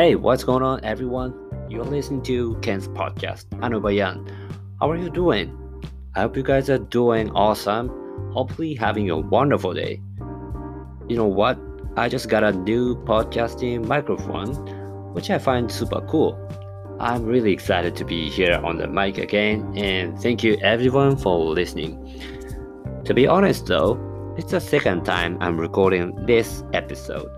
Hey, what's going on, everyone? You're listening to Ken's podcast. Ano ba yan? How are you doing? I hope you guys are doing awesome. Hopefully, having a wonderful day. You know what? I just got a new podcasting microphone, which I find super cool. I'm really excited to be here on the mic again, and thank you everyone for listening. To be honest though, it's the second time I'm recording this episode.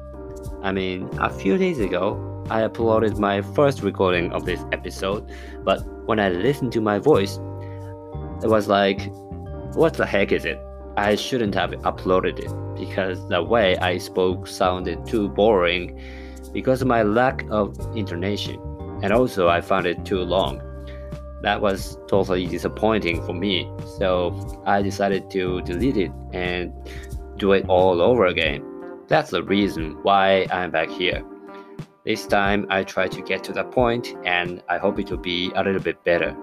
I mean, a few days ago, I uploaded my first recording of this episode, but when I listened to my voice, it was like, what the heck is it? I shouldn't have uploaded it because the way I spoke sounded too boring because of my lack of intonation, and also I found it too long. That was totally disappointing for me, so I decided to delete it and do it all over again. That's the reason why I'm back here. This time I try to get to the point and I hope it will be a little bit better.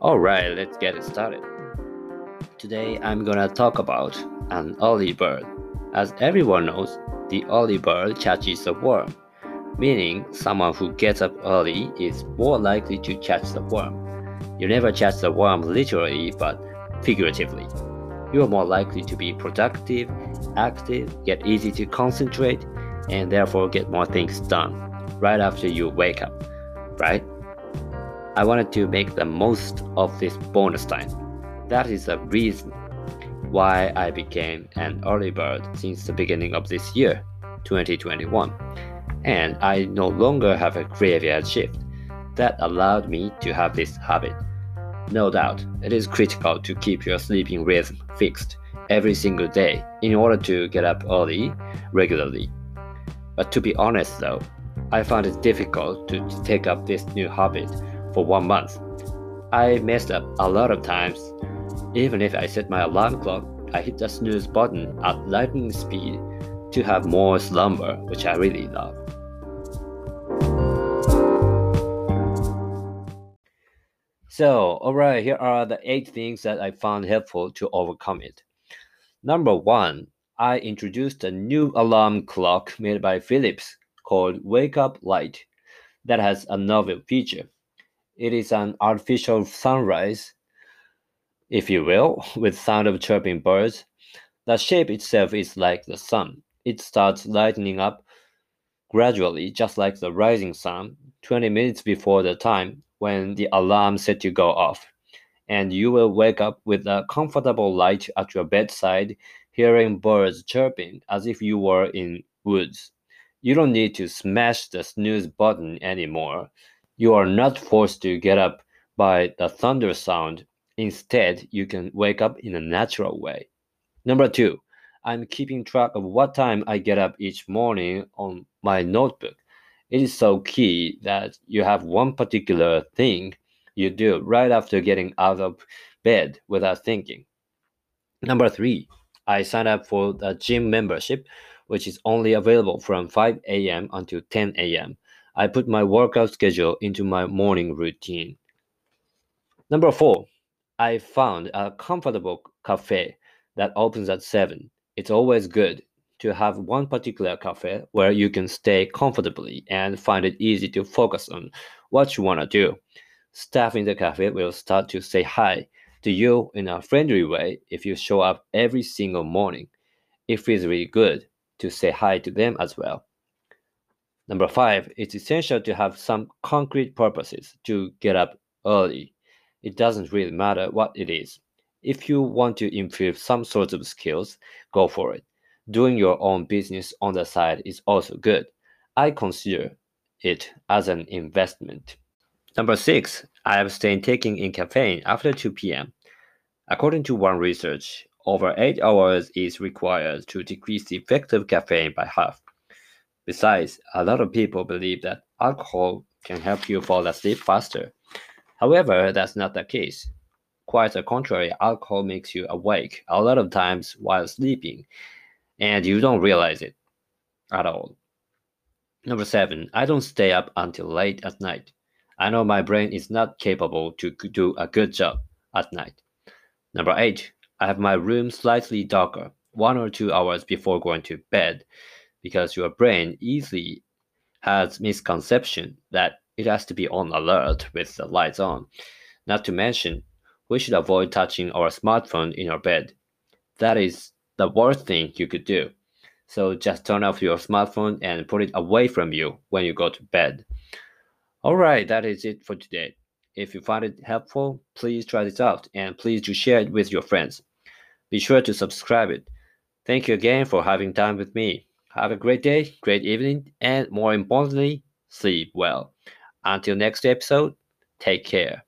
Alright, let's get it started. Today I'm gonna talk about an early bird. As everyone knows, the early bird catches the worm, meaning someone who gets up early is more likely to catch the worm. You never catch the worm literally, but figuratively. You are more likely to be productive, active, yet easy to concentrate, and therefore get more things done right after you wake up, right? I wanted to make the most of this bonus time. That is the reason why I became an early bird since the beginning of this year, 2021. And I no longer have a graveyard shift. That allowed me to have this habit. No doubt, it is critical to keep your sleeping rhythm fixed every single day in order to get up early regularly. But to be honest though, I found it difficult to take up this new habit for one month. I messed up a lot of times. Even if I set my alarm clock, I hit the snooze button at lightning speed to have more slumber, which I really love. So, alright, here are the eight things that I found helpful to overcome it. Number one, I introduced a new alarm clock made by Philips called Wake Up Light that has a novel feature. It is an artificial sunrise, if you will, with sound of chirping birds. The shape itself is like the sun. It starts lightening up gradually, just like the rising sun, 20 minutes before the time when the alarm set to go off. And you will wake up with a comfortable light at your bedside hearing birds chirping as if you were in woods. You don't need to smash the snooze button anymore. You are not forced to get up by the thunder sound. Instead, you can wake up in a natural way. Number two, I'm keeping track of what time I get up each morning on my notebook. It is so key that you have one particular thing you do right after getting out of bed without thinking. Number three, I signed up for the gym membership, which is only available from 5 a.m. until 10 a.m. I put my workout schedule into my morning routine. Number four, I found a comfortable cafe that opens at 7. It's always good to have one particular cafe where you can stay comfortably and find it easy to focus on what you want to do. Staff in the cafe will start to say hi to you in a friendly way if you show up every single morning. It feels really good to say hi to them as well. Number five, it's essential to have some concrete purposes to get up early. It doesn't really matter what it is. If you want to improve some sorts of skills, go for it. Doing your own business on the side is also good. I consider it as an investment. Number six, I abstain taking in caffeine after 2 p.m. According to one research, over 8 hours is required to decrease the effect of caffeine by half. Besides, a lot of people believe that alcohol can help you fall asleep faster. However, that's not the case. Quite the contrary, alcohol makes you awake a lot of times while sleeping, and you don't realize it at all. Number seven, I don't stay up until late at night. I know my brain is not capable to do a good job at night. Number eight, I have my room slightly darker, one or two hours before going to bed, because your brain easily has misconception that it has to be on alert with the lights on. Not to mention, we should avoid touching our smartphone in our bed. That is the worst thing you could do. So just turn off your smartphone and put it away from you when you go to bed. Alright, that is it for today. If you find it helpful, please try this out and please do share it with your friends. Be sure to subscribe it. Thank you again for having time with me. Have a great day, great evening, and more importantly, sleep well. Until next episode, take care.